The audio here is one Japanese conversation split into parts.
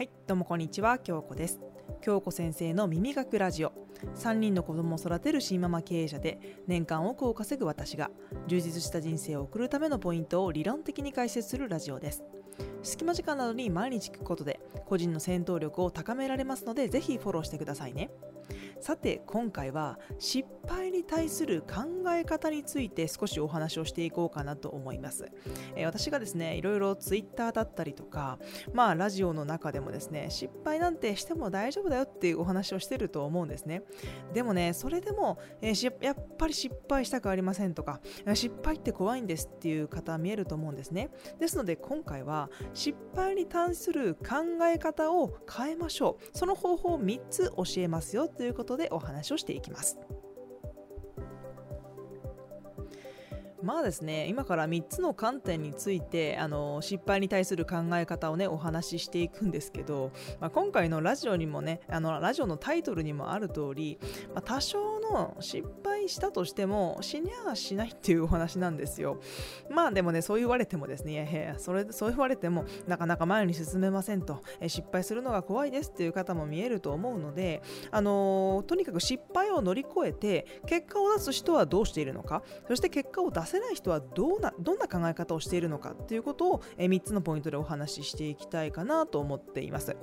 はい、どうもこんにちは、京子です。京子先生の耳学ラジオ。3人の子供を育てる新ママ経営者で、年間億を稼ぐ私が、充実した人生を送るためのポイントを理論的に解説するラジオです。隙間時間などに毎日聞くことで、個人の戦闘力を高められますので、ぜひフォローしてくださいね。さて今回は失敗に対する考え方について少しお話をしていこうかなと思います、えー、私がですねいろいろツイッターだったりとかまあラジオの中でもですね失敗なんてしても大丈夫だよっていうお話をしてると思うんですね。でもねそれでも、えー、やっぱり失敗したくありませんとか失敗って怖いんですっていう方見えると思うんですね。ですので今回は失敗に対する考え方を変えましょう。その方法を3つ教えますよということでお話をしていきます。まあですね今から3つの観点についてあの失敗に対する考え方をねお話ししていくんですけど、まあ、今回のラジオにもねあのラジオのタイトルにもある通り、まあ、多少失敗したとしても死にゃしないっていうお話なんですよまあでもねそう言われてもですねいやいやそれそう言われてもなかなか前に進めませんと失敗するのが怖いですっていう方も見えると思うのであのとにかく失敗を乗り越えて結果を出す人はどうしているのかそして結果を出せない人はどうなどんな考え方をしているのかっていうことを、3つのポイントでお話ししていきたいかなと思っています。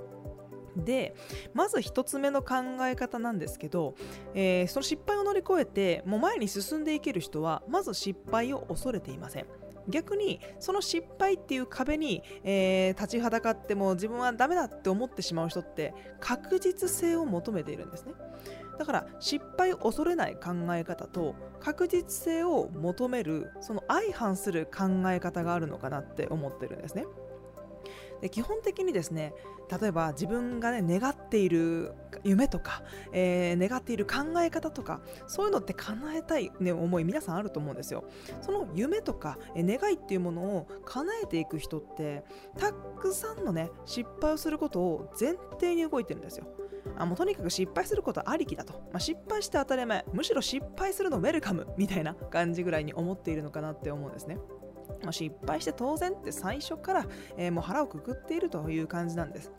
でまず1つ目の考え方なんですけど、えー、その失敗を乗り越えてもう前に進んでいける人はまず失敗を恐れていません逆にその失敗っていう壁に、えー、立ちはだかっても自分はダメだって思ってしまう人って確実性を求めているんですねだから失敗を恐れない考え方と確実性を求めるその相反する考え方があるのかなって思ってるんですね。で基本的にですね例えば自分がね願っている夢とか、えー、願っている考え方とかそういうのって叶えたい、ね、思い皆さんあると思うんですよ。その夢とか、え、願いっていうものを叶えていく人ってたくさんのね失敗をすることを前提に動いてるんですよ。あもうとにかく失敗することありきだと、まあ、失敗して当たり前むしろ失敗するのウェルカムみたいな感じぐらいに思っているのかなって思うんですね。まあ、失敗して当然って最初から、えー、もう腹をくくっているという感じなんです。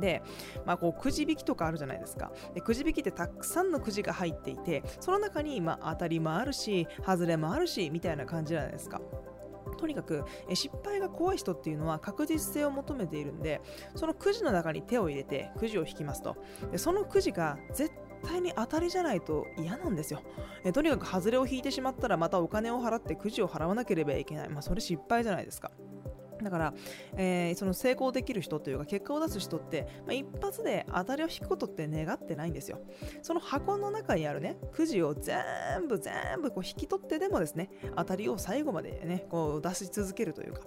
で、まあ、こうくじ引きとかあるじゃないですか。でくじ引きってたくさんのくじが入っていてその中に、まあ、当たりもあるし外れもあるしみたいな感じじゃないですか。とにかく失敗が怖い人っていうのは確実性を求めているんでそのくじの中に手を入れてくじを引きますと。でそのくじが絶に当たりじゃないと嫌なんですよ。えとにかく外れを引いてしまったらまたお金を払ってくじを払わなければいけない。まあそれ失敗じゃないですか。だから、えー、その成功できる人というか結果を出す人って、まあ、一発で当たりを引くことって願ってないんですよ。その箱の中にあるねくじを全部全部こう引き取ってでもですね当たりを最後までねこう出し続けるというか。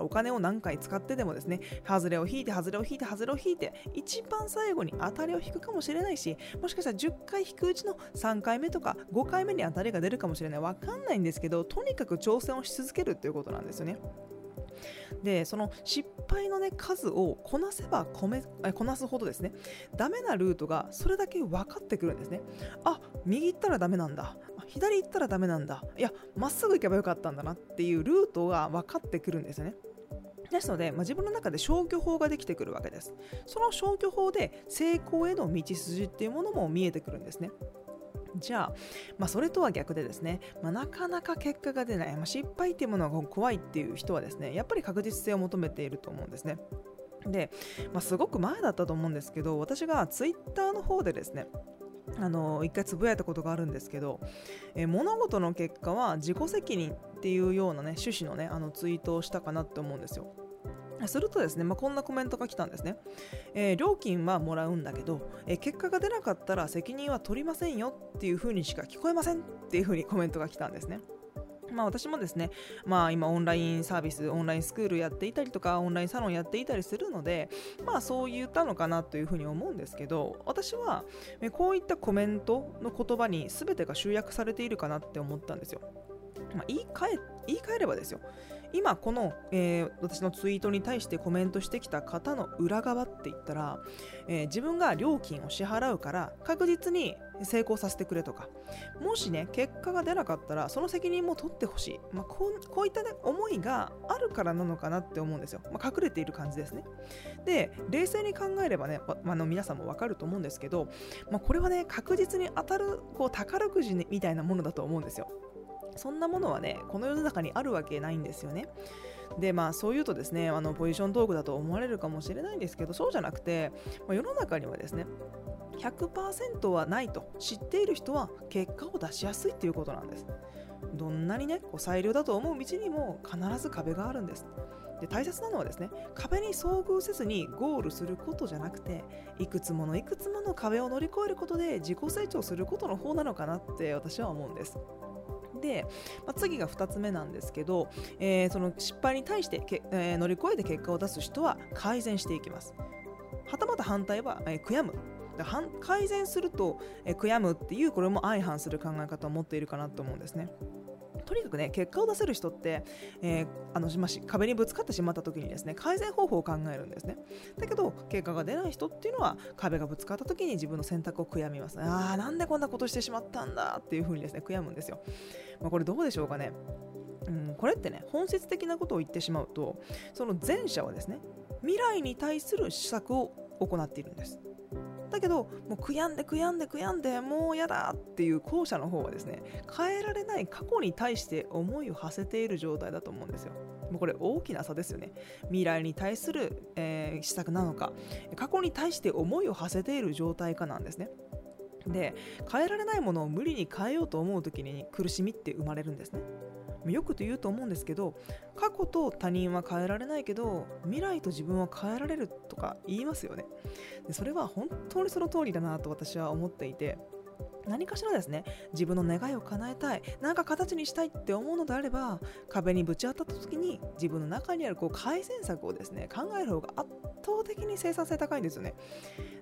お金を何回使ってでもですね、外れを引いて、外れを引いて、外れを引いて、一番最後に当たりを引くかもしれないし、もしかしたら10回引くうちの3回目とか5回目に当たりが出るかもしれない。わかんないんですけど、とにかく挑戦をし続けるっていうことなんですよね。でその失敗の、ね、数をこなせばこめこなすほどですねダメなルートがそれだけ分かってくるんですね。あ右行ったらダメなんだ。左行ったらダメなんだ。いやまっすぐ行けばよかったんだなっていうルートが分かってくるんですよね。ですので、まあ、自分の中で消去法ができてくるわけです。その消去法で成功への道筋っていうものも見えてくるんですね。じゃあ、まあ、それとは逆でですね、まあ、なかなか結果が出ない、まあ、失敗っていうものが怖いっていう人はですねやっぱり確実性を求めていると思うんですねで、まあ、すごく前だったと思うんですけど私がツイッターの方でですねあの一回つぶやいたことがあるんですけど、え物事の結果は自己責任っていうようなね趣旨のねあのツイートをしたかなって思うんですよ。するとですね、まあ、こんなコメントが来たんですね、えー、料金はもらうんだけど、えー、結果が出なかったら責任は取りませんよっていう風にしか聞こえませんっていう風にコメントが来たんですね。まあ、私もですね、まあ、今オンラインサービスオンラインスクールやっていたりとかオンラインサロンやっていたりするのでまあそう言ったのかなというふうに思うんですけど私はこういったコメントの言葉に全てが集約されているかなって思ったんですよ。まあ、言い換え言い換えればですよ今この、えー、私のツイートに対してコメントしてきた方の裏側って言ったら、えー、自分が料金を支払うから確実に成功させてくれとか。もしね結果が出なかったらその責任も取ってほしい、まあ、こうこういった、ね、思いがあるからなのかなって思うんですよ、まあ、隠れている感じですね。で冷静に考えればね、まあの皆さんもわかると思うんですけど、まあ、これはね確実に当たるこう宝くじみたいなものだと思うんですよ。そんなものはねこの世の中にあるわけないんですよね。でまあそう言うとですねあのポジショントークだと思われるかもしれないんですけどそうじゃなくて、まあ、世の中にはですね100%はないと知っている人は結果を出しやすいっていうことなんです。どんなにねこう最良だと思う道にも必ず壁があるんです。で大切なのはですね壁に遭遇せずにゴールすることじゃなくていくつものいくつもの壁を乗り越えることで自己成長することの方なのかなって私は思うんです。で、まあ、次が2つ目なんですけど、えー、その失敗に対してけ、えー、乗り越えて結果を出す人は改善していきます。はたまた反対は、えー、悔やむ。改善すると、え悔やむっていうこれも相反する考え方を持っているかなと思うんですね。とにかくね結果を出せる人って、えー、あのま壁にぶつかってしまった時にですね改善方法を考えるんですね。だけど結果が出ない人っていうのは壁がぶつかった時に自分の選択を悔やみます。ああなんでこんなことしてしまったんだっていう風にですね悔やむんですよ、まあ、これどうでしょうかね。うん、これってね本質的なことを言ってしまうとその前者はですね未来に対する施策を行っているんです。だけどもう悔やんで悔やんで悔やんでもう嫌だっていう後者の方はですね変えられない過去に対して思いを馳せている状態だと思うんですよ。もうこれ大きな差ですよね。未来に対する、えー、施策なのか過去に対して思いを馳せている状態かなんですね。で変えられないものを無理に変えようと思う時に苦しみって生まれるんですね。よくと言うと思うんですけど過去と他人は変えられないけど未来と自分は変えられるとか言いますよね。でそれは本当にその通りだなと私は思っていて何かしらですね。自分の願いを叶えたい。何か形にしたいって思うのであれば壁にぶち当たった時に自分の中にあるこう改善策をですね考える方が圧倒的に生産性高いんですよね。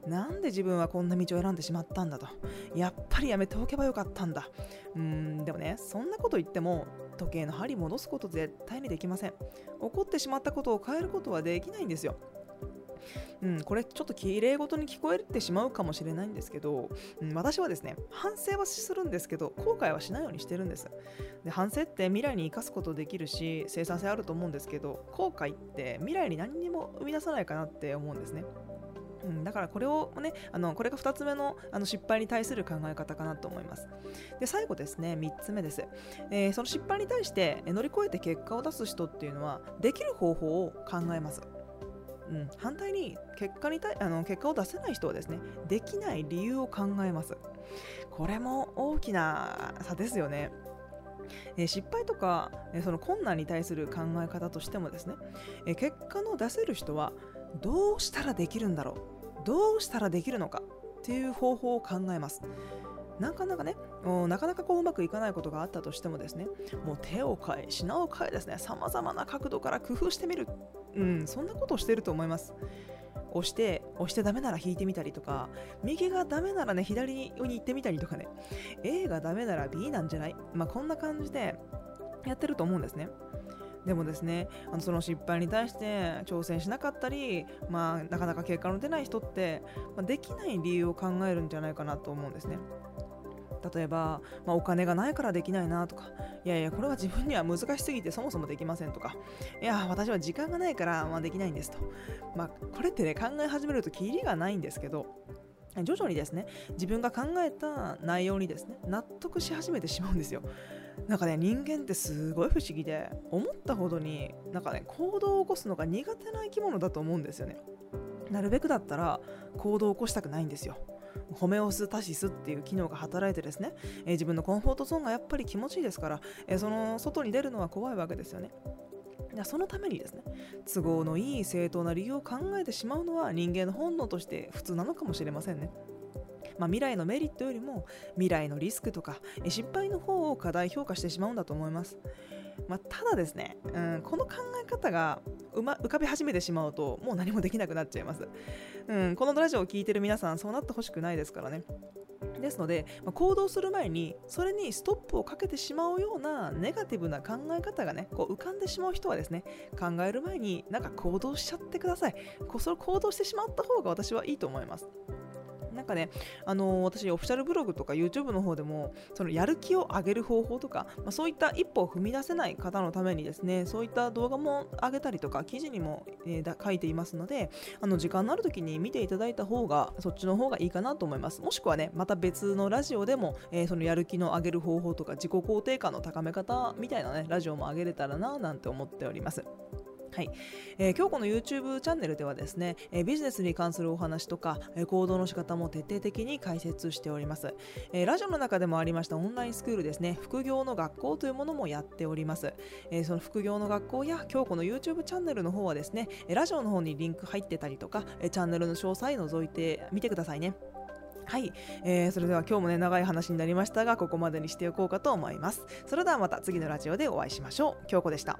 なんで自分はこんな道を選んでしまったんだと。やっぱりやめておけばよかったんだ。うーんでもねそんなこと言っても時計の針戻すこと絶対にできません。起こってしまったことを変えることはできないんですよ。うん、これちょっと綺麗事に聞こえてしまうかもしれないんですけど、うん、私はですね反省はするんですけど後悔はしないようにしてるんです。で反省って未来に生かすことできるし生産性あると思うんですけど後悔って未来に何にも生み出さないかなって思うんですね。うん、だからこれをねあのこれが2つ目のあの失敗に対する考え方かなと思います。で最後ですね3つ目です、えー、その失敗に対して乗り越えて結果を出す人っていうのはできる方法を考えます。うん、反対に結果にたあの結果を出せない人はですねできない理由を考えますこれも大きな差ですよね失敗とか、その困難に対する考え方としてもですね、結果の出せる人はどうしたらできるんだろうどうしたらできるのかっていう方法を考えます。なかなかね、なかなかこううまくいかないことがあったとしてもですね、もう手を変え、品を変えですね、様々な角度から工夫してみる。うん、そんなことをしてると思います。押して、押してダメなら引いてみたりとか、右がダメならね、左に行ってみたりとかね、A がダメなら B なんじゃない？まあ、こんな感じでやってると思うんですね。でもですねあのその失敗に対して挑戦しなかったり、まあ、なかなか結果の出ない人って、まあ、できない理由を考えるんじゃないかなと思うんですね。例えば、まあ、お金がないからできないなとかいやいやこれは自分には難しすぎてそもそもできませんとかいや私は時間がないから、まあ、できないんですと、まあ、これってね考え始めるときりがないんですけど徐々にですね自分が考えた内容にですね納得し始めてしまうんですよ。なんかね人間ってすごい不思議で思ったほどになんかね行動を起こすのが苦手な生き物だと思うんですよね。なるべくだったら行動を起こしたくないんですよ。ホメオスタシスっていう機能が働いてですね、えー、自分のコンフォートゾーンがやっぱり気持ちいいですから、えー、その外に出るのは怖いわけですよね。そのためにですね都合のいい正当な理由を考えてしまうのは人間の本能として普通なのかもしれませんね。まあ、未来のメリットよりも未来のリスクとか失敗の方を過大評価してしまうんだと思います。まあ、ただですね、うん、この考え方が、ま、浮かび始めてしまうともう何もできなくなっちゃいます、うん、このラジオを聴いてる皆さんそうなってほしくないですからね。ですので、まあ、行動する前にそれにストップをかけてしまうようなネガティブな考え方がねこう浮かんでしまう人はですね考える前になんか行動しちゃってください。こうそれ行動してしまった方が私はいいと思います。なんかね、あのー、私、オフィシャルブログとか YouTube の方でも、そのやる気を上げる方法とか、まあ、そういった一歩を踏み出せない方のためにですね、そういった動画も上げたりとか、記事にも、えー、書いていますので、あの時間のある時に見ていただいた方が、そっちの方がいいかなと思います。もしくはね、また別のラジオでも、えー、そのやる気の上げる方法とか、自己肯定感の高め方みたいなね、ラジオも上げれたらな、なんて思っております。はい、えー、今日この YouTube チャンネルではですね、えー、ビジネスに関するお話とか、えー、行動の仕方も徹底的に解説しております、えラジオの中でもありましたオンラインスクールですね副業の学校というものもやっております、えその副業の学校や今日この YouTube チャンネルの方はですねラジオの方にリンク入ってたりとかえチャンネルの詳細覗いてみてくださいね。はい、えー、それでは今日もね長い話になりましたがここまでにしておこうかと思います。それではまた次のラジオでお会いしましょう。京子でした。